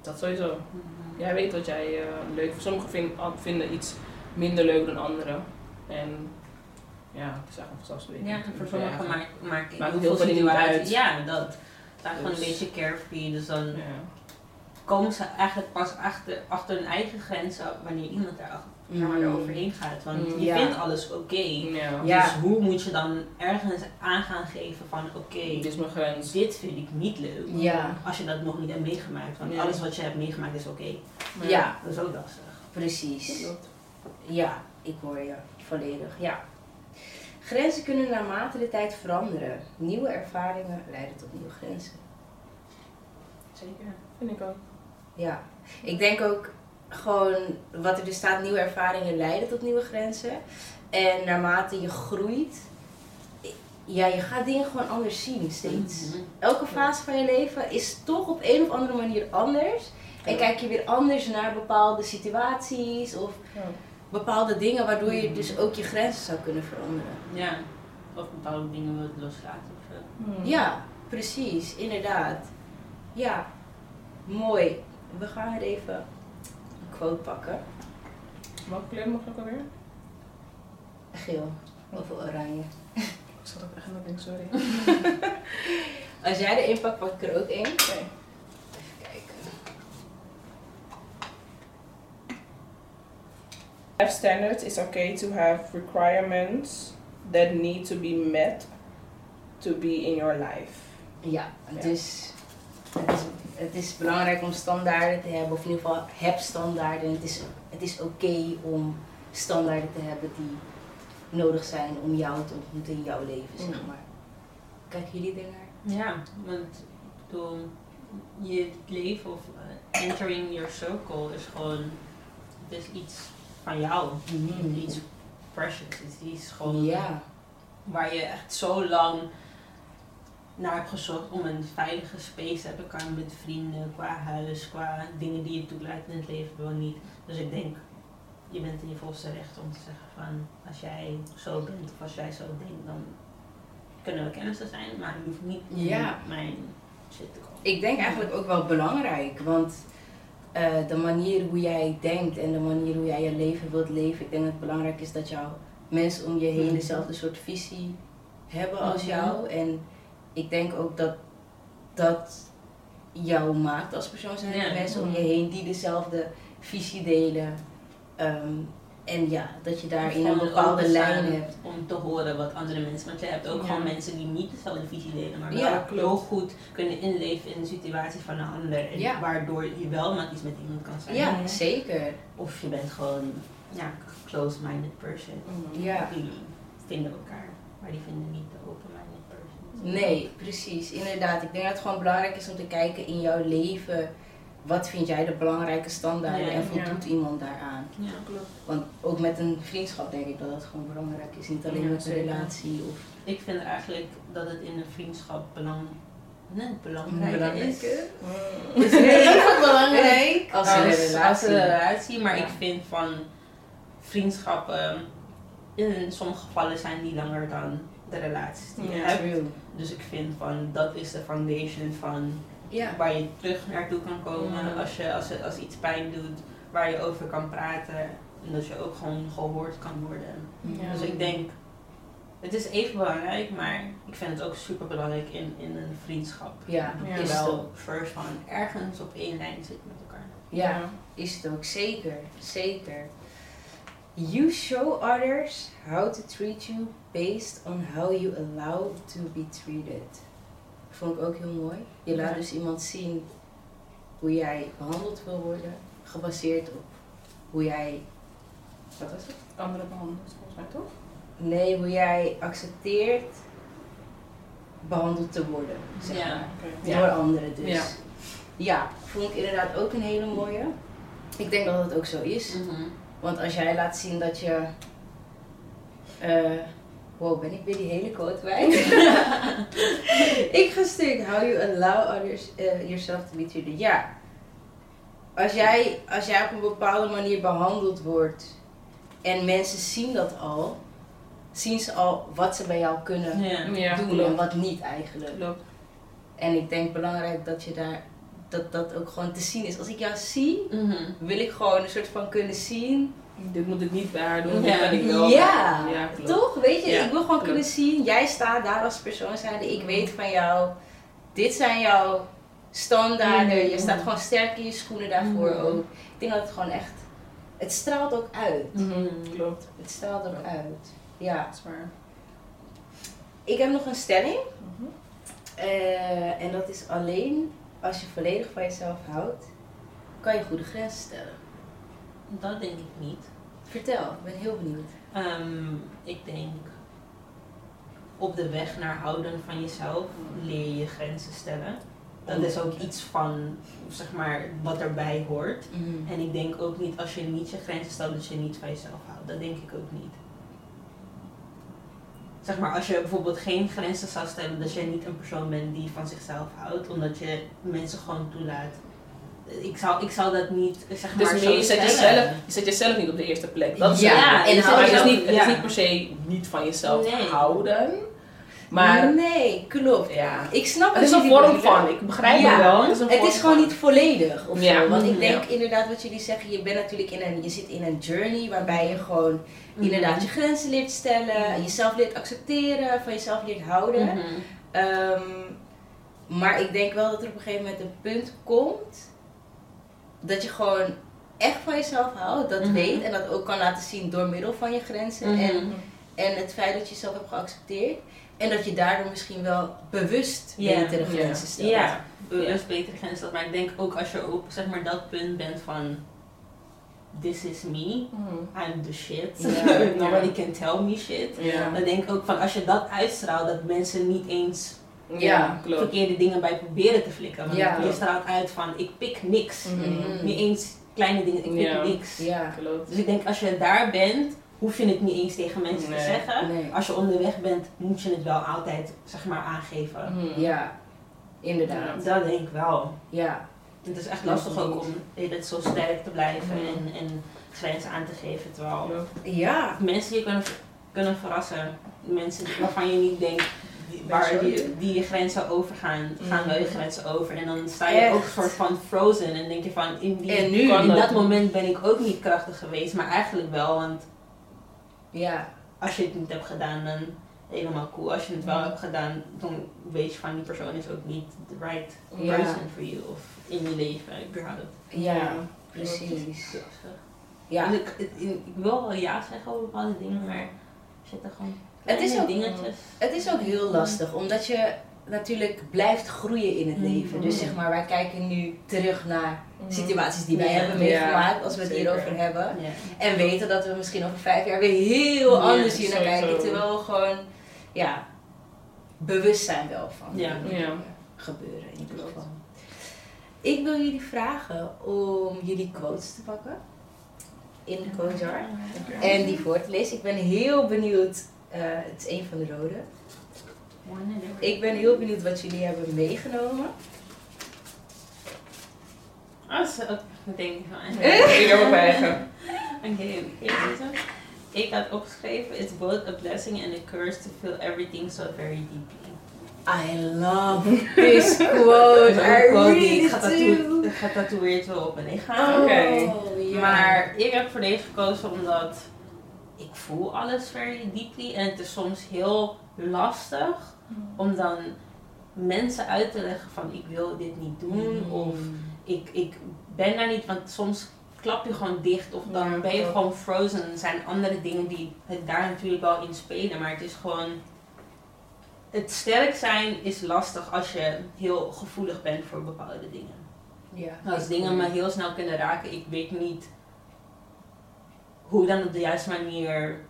Dat sowieso. Jij weet wat jij eh, leuk vindt. Sommigen vind- vinden iets minder leuk dan anderen. En ja, het is eigenlijk vanzelfsprekend. Ja, voor sommigen maakt, maakt Maakt heel veel situaties. uit. Ja, dat. Daar gewoon een Dus- beetje carefree. Dus dan Ja. komen ze eigenlijk pas achter, achter hun eigen grenzen wanneer iemand daar zeg maar, Mm. eroverheen gaat. Want Mm. je Ja. vindt alles oké. Ja. Dus hoe moet je dan ergens aan gaan geven van oké, Dit is mijn grens. dit vind ik niet leuk. Ja, Als je dat nog niet hebt meegemaakt. Want alles wat je hebt meegemaakt is oké. Maar ja, Dat is ook lastig. precies. Ja, ik hoor je volledig. Ja. Grenzen kunnen naarmate de tijd veranderen. Nieuwe ervaringen leiden tot nieuwe grenzen. Zeker. Vind ik ook. Ja, ik denk ook gewoon wat er dus staat, nieuwe ervaringen leiden tot nieuwe grenzen. En naarmate je groeit, ja, je gaat dingen gewoon anders zien steeds. Mhm. Elke fase van je leven is toch op een of andere manier anders. En kijk je weer anders naar bepaalde situaties of bepaalde dingen waardoor je dus ook je grenzen zou kunnen veranderen. Ja. Of bepaalde dingen wilt loslaten of zo. Hmm. Ja, precies, inderdaad. Ja, mooi. We gaan er even quote pakken. Welke kleur mag ik alweer? Geel of oranje. Ik zat ook echt aan het denken, sorry. *laughs* Als jij er één pakt, pak ik er ook één. Oké. Even kijken. Have standards is okay to have requirements that need to be met to be in your life. Ja, Ja. dus het is, het is belangrijk om standaarden te hebben, of in ieder geval heb standaarden. En het is, het is oké om standaarden te hebben die nodig zijn om jou te ontmoeten in jouw leven, zeg Mm. maar. Kijken jullie ernaar? Ja, want bedoel, je leven of eh, entering your circle is gewoon, het is iets van jou. Iets precious. Het is iets gewoon Ja, waar je echt zo lang naar hebt gezocht om een veilige space te hebben. Kan met vrienden, qua huis, qua dingen die je toelaat in het leven, wel niet. Dus ik denk, je bent in je volste recht om te zeggen van, als jij zo bent of als jij zo denkt, dan kunnen we kennissen zijn, maar je hoeft niet Ja. mijn shit te komen. ik denk eigenlijk ook wel belangrijk, want eh, de manier hoe jij denkt en de manier hoe jij je leven wilt leven, ik denk dat het belangrijk is dat jouw mensen om je heen Mhm. dezelfde soort visie hebben als Mhm. jou. En ik denk ook dat dat jou maakt als persoon zijn. Ja. De mensen om je heen die dezelfde visie delen. Ehm, en ja, dat je daarin een bepaalde lijn hebt. Om te horen wat andere mensen. Want je hebt ook Ja. gewoon mensen die niet dezelfde visie delen, maar wel Ja, klopt. heel goed kunnen inleven in de situatie van een ander. En Ja. waardoor je wel met iets met iemand kan zijn. Ja, zeker. Of je bent gewoon ja, een close-minded person. Ja. Die vinden elkaar, maar die vinden niet de person. Nee, precies. Inderdaad. Ik denk dat het gewoon belangrijk is om te kijken in jouw leven. Wat vind jij de belangrijke standaarden Ja, en ja. voldoet iemand daaraan? Ja. klopt. Want ook met een vriendschap denk ik dat dat gewoon belangrijk is. Niet alleen Ja, met een relatie of Ik vind eigenlijk dat het in een vriendschap belang, nee, belangrijk belangrijk. is. Is het *laughs* even belangrijk als een als, relatie? als een relatie, maar Ja. ik vind van vriendschappen, in sommige gevallen zijn die langer dan de relaties die je Ja. hebt. Dus ik vind van dat is de foundation van Ja. waar je terug naartoe kan komen als, je, als, het- als iets pijn doet, waar je over kan praten en dat je ook gewoon gehoord kan worden. Ja. Dus ik denk, het is even belangrijk, maar ik vind het ook super belangrijk in, in een vriendschap. Ja, Ja. is. Terwijl first van ergens op één lijn zit met elkaar. Ja, is het ook. Zeker. Zeker. You show others how to treat you based on how you allow to be treated. Vond ik ook heel mooi. Je laat Ja. dus iemand zien hoe jij behandeld wil worden, gebaseerd op hoe jij. Wat was het? Andere behandeld, volgens mij toch? Nee, hoe jij accepteert behandeld te worden. Zeg Ja. maar. Door anderen dus. Ja. ja, vond ik inderdaad ook een hele mooie. Ik denk dat het ook zo is. Want als jij laat zien dat je. eh wow, ben ik weer die hele quote kwijt? *laughs* ik ga stuk. How you allow others eh, yourself to be treated. Ja. Als jij, als jij op een bepaalde manier behandeld wordt en mensen zien dat al, zien ze al wat ze bij jou kunnen Ja. Ja, doen en wat niet eigenlijk. Klopt. En ik denk belangrijk dat je daar dat dat ook gewoon te zien is. Als ik jou zie, Mhm. wil ik gewoon een soort van kunnen zien Dit moet ik niet bij haar doen, Ja. dit kan ik wel. Ja, toch? Weet je, Ja, ik wil gewoon klopt. kunnen zien, jij staat daar als persoon zijnde, ik weet van jou, dit zijn jouw standaarden, Mhm. je staat gewoon sterk in je schoenen daarvoor Mhm. ook. Ik denk dat het gewoon echt, het straalt ook uit. Mhm, Klopt, Het straalt ook Ja. uit. Ja. dat is waar. Ik heb nog een stelling, Mhm. eh, en dat is alleen als je volledig van jezelf houdt, kan je goede grenzen stellen. Dat denk ik niet. Vertel, ik ben heel benieuwd. Ehm, ik denk op de weg naar houden van jezelf leer je grenzen stellen. Dat is ook iets van, zeg maar, wat erbij hoort. En ik denk ook niet als je niet je grenzen stelt dat je niet van jezelf houdt. Dat denk ik ook niet. Zeg maar, als je bijvoorbeeld geen grenzen zou stellen, dat jij niet een persoon bent die van zichzelf houdt, omdat je mensen gewoon toelaat. Ik zou, ik zou dat niet, zeg maar, Dus zo je, zet jezelf, je zet jezelf niet op de eerste plek. Dat is Ja, het. en het is, niet, het ja. is niet per se niet van jezelf Nee. houden. Maar nee, klopt. ja, Ik snap het is wat een vorm van. Ik begrijp Ja, het wel. Het is, Het is gewoon van. niet volledig of Ja. zo. Want ik Mhm. denk inderdaad wat jullie zeggen, je bent natuurlijk in een, je zit in een journey waarbij je gewoon inderdaad je grenzen leert stellen, jezelf leert accepteren, van jezelf leert houden. Mhm. Ehm, maar ik denk wel dat er op een gegeven moment een punt komt dat je gewoon echt van jezelf houdt, dat Mhm. weet en dat ook kan laten zien door middel van je grenzen Mhm. en, en het feit dat je jezelf hebt geaccepteerd. En dat je daardoor misschien wel bewust Ja. betere Ja. grenzen stelt. Ja, bewust beter grenzen stelt. Maar ik denk ook als je op zeg maar dat punt bent van this is me, Mhm. I'm the shit, Ja. *laughs* nobody can tell me shit. Dan denk ik ook van als je dat uitstraalt, dat mensen niet eens Ja, klopt. verkeerde dingen bij proberen te flikken. Want Ja. je straalt uit van ik pik niks. Mhm. Niet eens kleine dingen, ik pik Ja. niks. Ja. Klopt. Dus ik denk als je daar bent, hoef je het niet eens tegen mensen Nee. te zeggen. Nee. Als je onderweg bent, moet je het wel altijd zeg maar aangeven. Mhm. Ja, inderdaad. Dat denk ik wel. Ja, Het is echt lastig ook om het zo sterk te blijven en, en grenzen aan te geven. Terwijl ja. mensen je kunnen, kunnen verrassen. Mensen waarvan je niet denkt, waar die, die je grenzen overgaan, gaan wel je grenzen over. En dan sta je Echt. ook een soort van frozen en denk je van, in, die, En nu? In dat. dat moment ben ik ook niet krachtig geweest, maar eigenlijk wel. Want Ja, als je het niet hebt gedaan, dan helemaal cool. Als je het wel Mhm. hebt gedaan, dan weet je van die persoon is ook niet the right Ja. person for you of in je leven überhaupt. ja, precies. Ja, ik, ik, ik wil wel ja zeggen over bepaalde dingen, maar er zitten gewoon Het is ook- dingetjes. het is ook heel lastig, omdat je natuurlijk blijft groeien in het Mhm. leven. Dus zeg maar, wij kijken nu terug naar Mhm. situaties die wij Ja. hebben meegemaakt, als we het zeker. hierover hebben. Ja. En weten dat we misschien over vijf jaar weer heel anders hier naar kijken. Terwijl we gewoon, ja, bewust zijn wel van Ja. gebeuren in ieder geval. Ik wil jullie vragen om jullie quotes te pakken in de quote jar. En die voor te lezen. Ik ben heel benieuwd, eh, het is een van de rode. Ik ben heel benieuwd wat jullie hebben meegenomen. Ah, zo. Denk ik van. *laughs* Ik heb ook eigen. Oké, ik deze. Ik had opgeschreven, it's both a blessing and a curse to feel everything so very deeply. I love this quote. *laughs* I wel really ik do. getatoeëerd wil op mijn lichaam. Oh, Oké. ja. Maar ik heb voor deze gekozen omdat ik voel alles very deeply. En het is soms heel lastig om dan mensen uit te leggen van ik wil dit niet doen. Of ik, ik ben daar niet, want soms klap je gewoon dicht of dan Ja, ben je gewoon frozen. Er zijn andere dingen die het daar natuurlijk wel in spelen, maar het is gewoon. Het sterk zijn is lastig als je heel gevoelig bent voor bepaalde dingen. Ja. Als dingen me heel snel kunnen raken, ik weet niet hoe dan op de juiste manier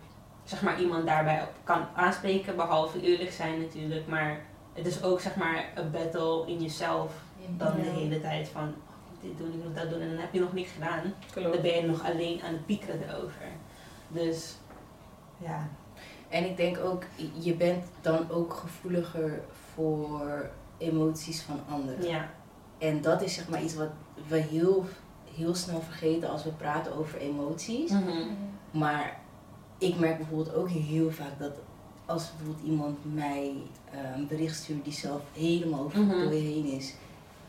zeg maar, iemand daarbij op kan aanspreken, behalve eerlijk zijn natuurlijk. Maar het is ook zeg maar een battle in jezelf dan de hele tijd van oh, dit doen, ik moet dat doen en dan heb je nog niks gedaan. Dan ben je nog alleen aan het piekeren erover. Dus ja. En ik denk ook, je bent dan ook gevoeliger voor emoties van anderen. ja. En dat is zeg maar iets wat we heel, heel snel vergeten als we praten over emoties. Maar ik merk bijvoorbeeld ook heel vaak dat als bijvoorbeeld iemand mij eh, een bericht stuurt die zelf helemaal over Mhm. door je heen is.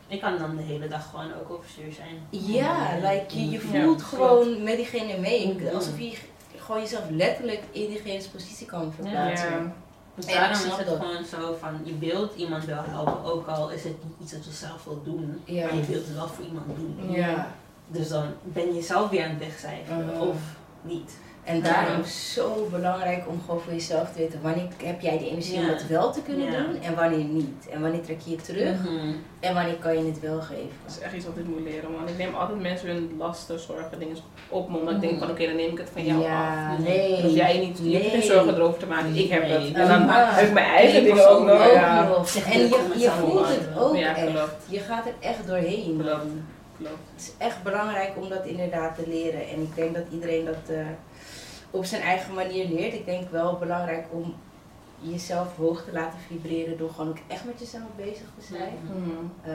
Ik kan dan de hele dag gewoon ook overstuur zijn. Ja, like, je, je Ja, voelt klopt. gewoon met diegene mee. Mhm. Alsof je gewoon jezelf letterlijk in diegene's positie kan verplaatsen. Ja. Dus daarom is het dat. gewoon zo van, je wilt iemand wel helpen, ook al is het niet iets dat je zelf wilt doen, Ja. maar je wilt het wel voor iemand doen. Ja. Dus dan ben je zelf weer aan het wegcijferen, Mhm. of niet. En daarom is zo belangrijk om gewoon voor jezelf te weten wanneer heb jij de energie om het wel te kunnen Ja. doen en wanneer niet. En wanneer trek je je terug Mhm. en wanneer kan je het wel geven. Dat is echt iets wat ik moet leren, man. Ik neem altijd mensen hun lasten, zorgen, dingen op me. Omdat ik denk van, oké, dan neem ik het van jou af. ja, Nee. hoef jij niet, je geen zorgen erover te maken. Ik heb Nee. het. En dan heb ik mijn eigen Nee, dingen ook nog. En dat je, je voelt het ook Ja, echt. Je gaat er echt doorheen. Klopt. Het is echt belangrijk om dat inderdaad te leren. En ik denk dat iedereen dat eh, op zijn eigen manier leert. Ik denk wel belangrijk om jezelf hoog te laten vibreren door gewoon ook echt met jezelf bezig te zijn. Eh,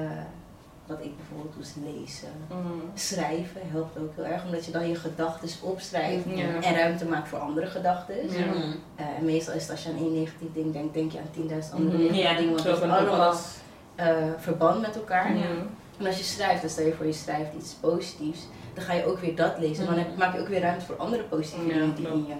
wat ik bijvoorbeeld doe is lezen. Mhm. Schrijven helpt ook heel erg, omdat je dan je gedachten opschrijft Ja. en ruimte maakt voor andere gedachten. Ja. Mhm. Eh, en meestal is het als je aan één negatief ding denkt, denk je aan 10.000 andere negatieve Ja, dingen. Want het heeft ook allemaal alles. eh, verband met elkaar. Mhm. En als je schrijft, dan stel je voor je schrijft iets positiefs, dan ga je ook weer dat lezen. En dan heb- Mhm. maak je ook weer ruimte voor andere positieve dingen die in je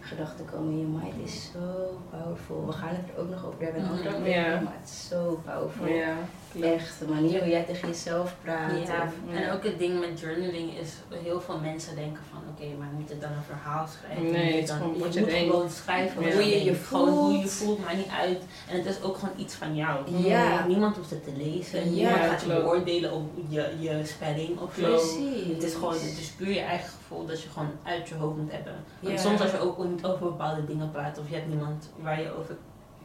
gedachten komen je mind is zo powerful. We gaan het er ook nog over hebben in een andere maar het is zo powerful. Ja. Echt, de manier hoe jij tegen jezelf praat. Ja, of- en ook het ding met journaling is, heel veel mensen denken van, oké, maar moet het dan een verhaal schrijven? Nee, het is gewoon je moet gewoon schrijven Ja. hoe je je Gewoon hoe je voelt. voelt, maakt niet uit. En het is ook gewoon iets van jou. Ja. Niemand hoeft het te lezen. Ja, Niemand gaat je beoordelen op je, je spelling of zo. Precies. Het is gewoon, het is puur je eigen gevoel dat je gewoon uit je hoofd moet hebben. Want Ja. soms als je ook niet over bepaalde dingen praat of je hebt niemand waar je over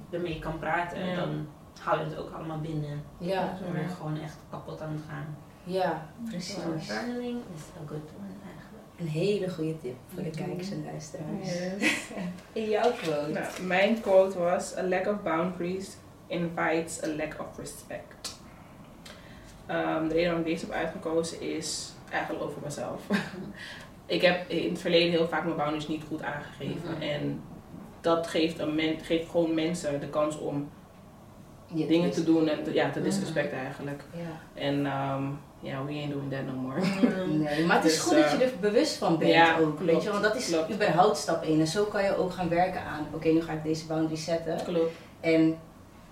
ermee kan praten, Ja. dan hou je het ook allemaal binnen. Ja, Dan ben je gewoon echt kapot aan het gaan. ja, precies. So, journaling is a good one. Een hele goede tip voor de kijkers en luisteraars. Yes. *laughs* In jouw quote. Nou, mijn quote was: A lack of boundaries invites a lack of respect. Ehm, de reden waarom ik deze heb uitgekozen is eigenlijk over mezelf. *laughs* ik heb in het verleden heel vaak mijn boundaries niet goed aangegeven. Mhm. En dat geeft, een men, geeft gewoon mensen de kans om Je dingen te doen en te, ja, te Mhm. disrespecten eigenlijk. Ja. En ehm, ja, we ain't doing that no more. Nee, *laughs* maar het is Dus, goed dat je eh, er bewust van bent ja, ook. Weet je, want dat is klopt. überhaupt stap 1. En zo kan je ook gaan werken aan, oké, nu ga ik deze boundary zetten. Klopt. En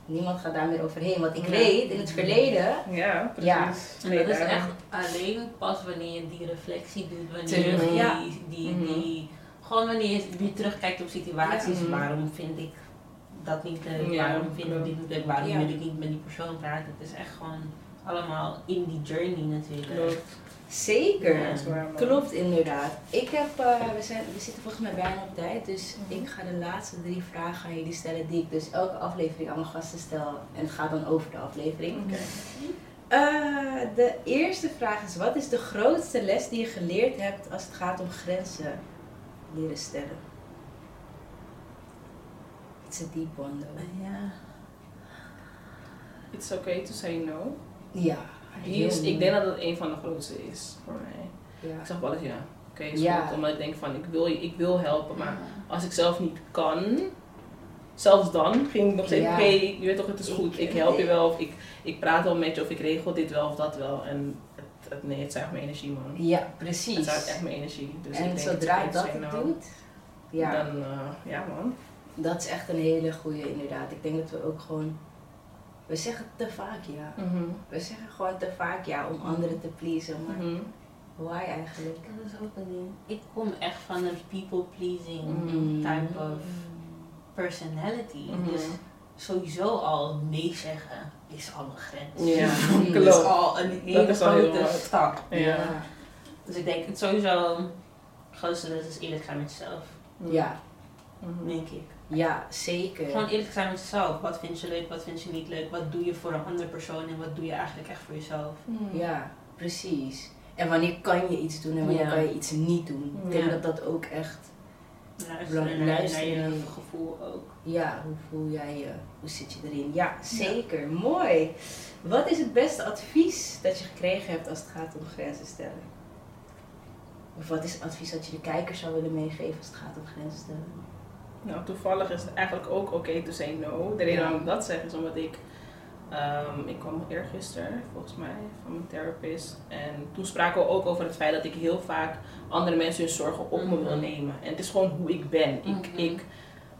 niemand gaat daar meer overheen. Want ik Ja. weet in het verleden, Ja, precies. Ja. En dat is echt alleen pas wanneer je die reflectie doet, wanneer je ja. die, die, Mhm. die, gewoon wanneer je weer terugkijkt op situaties, Ja. Waarom vind ik dat niet leuk, Ja, waarom vind ik dit niet leuk, waarom Ja. wil ik niet met die persoon praten. Het is echt gewoon allemaal in die journey natuurlijk. Klopt. zeker. Ja. Waar. Klopt, inderdaad. Ik heb, eh, we, zijn, we zitten volgens mij bijna op tijd, dus Mhm. ik ga de laatste drie vragen aan jullie stellen die ik dus elke aflevering aan mijn gasten stel. En het gaat dan over de aflevering. Oké. Eh, de eerste vraag is, wat is de grootste les die je geleerd hebt als het gaat om grenzen leren stellen? It's a deep one though. Ja. It's okay to say no. Ja. Die is, ik denk dat het een van de grootste is voor mij. Ja. Ik zeg wel eens ja. Oké, is Ja. goed. Omdat ik denk van ik wil, ik wil helpen, maar als ik zelf niet kan, zelfs dan ging ik nog steeds, oké, je weet toch, het is goed. Ik help je wel, of ik, ik praat wel met je, of ik regel dit wel of dat wel. En het, het, nee, het zuigt mijn energie, man. Ja, Het precies. zuigt echt mijn energie. Dus ik en denk, zodra okay dat het doet, ja, Dan, eh, ja man. dat is echt een hele goede inderdaad. Ik denk dat we ook gewoon, we zeggen te vaak ja. Mhm. We zeggen gewoon te vaak ja om anderen te pleasen, maar Mhm. why eigenlijk? Dat is ook een ding. Ik kom echt van een people pleasing Mm. type of personality. Mhm. Dus sowieso al nee zeggen is al een grens. Ja, Mm. *laughs* Dat *laughs* is al een hele grote stap. Ja. Dus ik denk het sowieso, grootste les is eerlijk zijn met jezelf, Ja, Mhm. denk ik. Ja, zeker. Gewoon eerlijk zijn met jezelf. Wat vind je leuk, wat vind je niet leuk? Wat doe je voor een andere persoon en wat doe je eigenlijk echt voor jezelf? Mhm. Ja, precies. En wanneer kan je iets doen en wanneer Ja. kan je iets niet doen? Ik denk Ja. dat dat ook echt, Luisteren naar, Luisteren. naar je gevoel ook. ja, hoe voel jij je? Hoe zit je erin? Ja, zeker. Mooi. Wat is het beste advies dat je gekregen hebt als het gaat om grenzen stellen? Of wat is het advies dat je de kijker zou willen meegeven als het gaat om grenzen stellen? Nou, toevallig is het eigenlijk ook oké to say no. De reden waarom ik dat zeg is omdat ik... ehm, ik kwam eergisteren, volgens mij, van mijn therapist. En toen spraken we ook over het feit dat ik heel vaak andere mensen hun zorgen op me wil Mhm. nemen. En het is gewoon hoe ik ben. Ik, Mhm. ik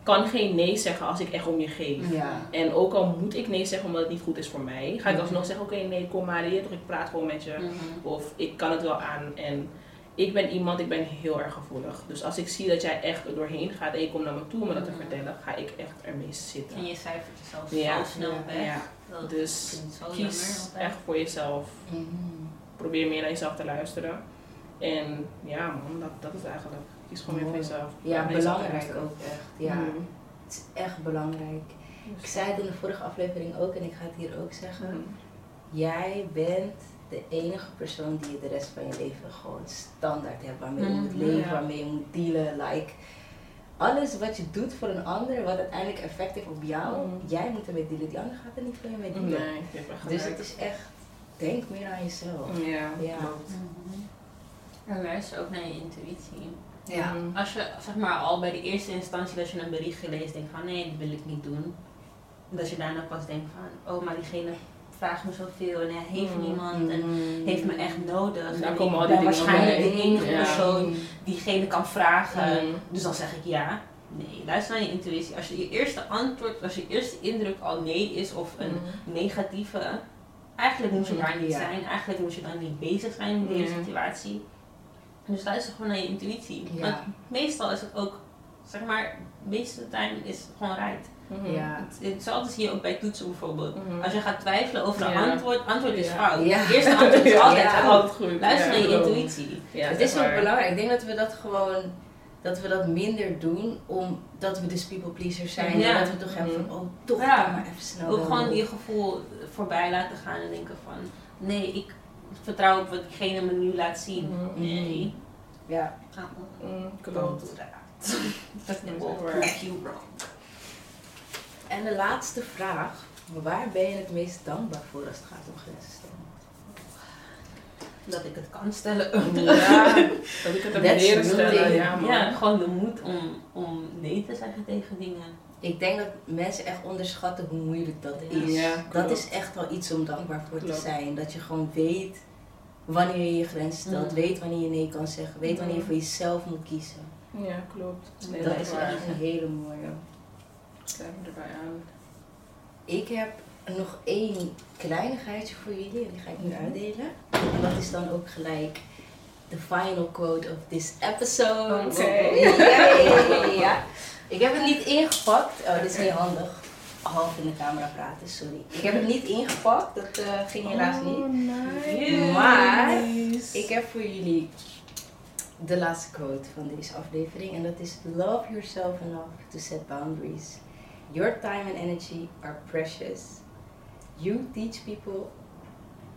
kan geen nee zeggen als ik echt om je geef. Ja. En ook al moet ik nee zeggen omdat het niet goed is voor mij, ga ik Mhm. alsnog zeggen, oké nee, kom maar, toch, ik praat gewoon met je. Mhm. Of ik kan het wel aan. En ik ben iemand, ik ben heel erg gevoelig. Dus als ik zie dat jij echt er doorheen gaat en je komt naar me toe om me dat te Mhm. vertellen, ga ik echt ermee zitten. En je cijfert jezelf Ja. zo snel Ja. weg. Ja, Dat dus kies jammer echt voor jezelf. Mhm. Probeer meer naar jezelf te luisteren. En ja man, dat, dat is eigenlijk. Kies gewoon meer voor jezelf. Ja, jezelf belangrijk ook echt. Ja, Mhm. het is echt belangrijk. Ik zei het in de vorige aflevering ook en ik ga het hier ook zeggen. Jij bent de enige persoon die je de rest van je leven gewoon standaard hebt. Waarmee je moet Mhm, leven, waarmee je moet dealen. Like, alles wat je doet voor een ander, wat uiteindelijk effect heeft op jou, Mhm. jij moet ermee dealen. Die ander gaat er niet voor je mee dealen. Dus het is echt, denk meer aan jezelf. Ja, Ja. klopt. Mhm. En luister ook naar je intuïtie. Ja. Mhm. Als je zeg maar al bij de eerste instantie dat je een bericht gelezen denkt van nee, dat wil ik niet doen. Dat je daarna pas denkt van oh maar diegene vraagt me zoveel en hij heeft Mhm. niemand en Mm. heeft me echt nodig. Daar en komen ik ben waarschijnlijk de enige Ja. persoon diegene kan vragen. Dus dan zeg ik ja. Nee, luister naar je intuïtie. Als je je eerste antwoord, als je eerste indruk al nee is of een negatieve, eigenlijk moet je daar niet Ja. zijn. Eigenlijk moet je dan niet bezig zijn met deze situatie. Dus luister gewoon naar je intuïtie. Ja. Want meestal is het ook, zeg maar, de meeste tijd is het gewoon Mhm. Ja. Het- Hetzelfde zie je ook bij toetsen bijvoorbeeld. Mhm. Als je gaat twijfelen over een Ja. antwoord, antwoord is Ja. fout. Ja. Het eerste antwoord is *laughs* altijd goed. goed. Luister Ja, naar je intuïtie. Ja, het is ook belangrijk. Ik denk dat we dat gewoon, dat we dat minder doen, omdat we dus people pleasers zijn. Ja. En dat we toch hebben van, oh, toch Ja. maar even snel. Ook gewoon je gevoel voorbij laten gaan en denken van, nee, ik vertrouw op wat diegene me nu laat zien. Mhm. Nee. Ja. Mm, klopt. Dat is will echt waar. prove you wrong. En de laatste vraag. Waar ben je het meest dankbaar voor als het gaat om grenzen stellen? Dat ik het kan stellen. Ja, *laughs* dat ik het heb That's leren stellen. Ja, gewoon de moed om, om nee te zeggen tegen dingen. Ik denk dat mensen echt onderschatten hoe moeilijk dat is. Ja, dat is echt wel iets om dankbaar voor te zijn. Dat je gewoon weet wanneer je je grens stelt, Mhm. weet wanneer je nee kan zeggen, weet wanneer je Mhm. voor jezelf moet kiezen. Ja, klopt. Nee, dat dat is waar. echt een hele mooie. Sluit me erbij aan. Ik heb nog één kleinigheidje voor jullie en die ga ik nu Mhm. uitdelen. En dat is dan ook gelijk de final quote of this episode. Oké. Ja, *laughs* ja. Ik heb het niet ingepakt. Oh, dit is niet handig. Half in de camera praten, sorry. Ik heb het niet ingepakt, dat eh, ging helaas niet. Oh, nice. Maar Ik heb voor jullie de laatste quote van deze aflevering en dat is Love yourself enough to set boundaries. Your time and energy are precious. You teach people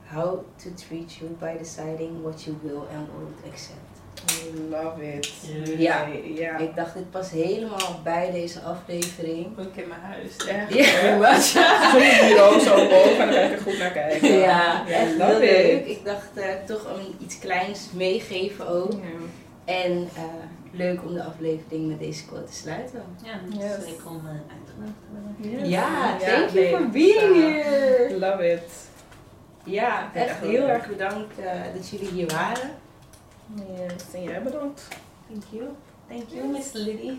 how to treat you by deciding what you will and won't accept. Love it. Ja. ja. Ik dacht dit past helemaal bij deze aflevering. Ook in mijn huis. Echt. Ja. Zo'n bureau *laughs* zo boven en dan kan ik er goed naar kijken. Ja, echt heel leuk. Ik dacht eh, toch een iets kleins meegeven ook. Ja. En eh, leuk om de aflevering met deze quote te sluiten. Ja, dat Yes. is leuk om uh, uitgenodigd te worden. Yes. Ja, thank you for being here. Love it. Ja, echt echt heel leuk. erg bedankt eh, dat jullie hier waren. Yes. En jij bedankt. Thank you. Thank you, Miss Liddy.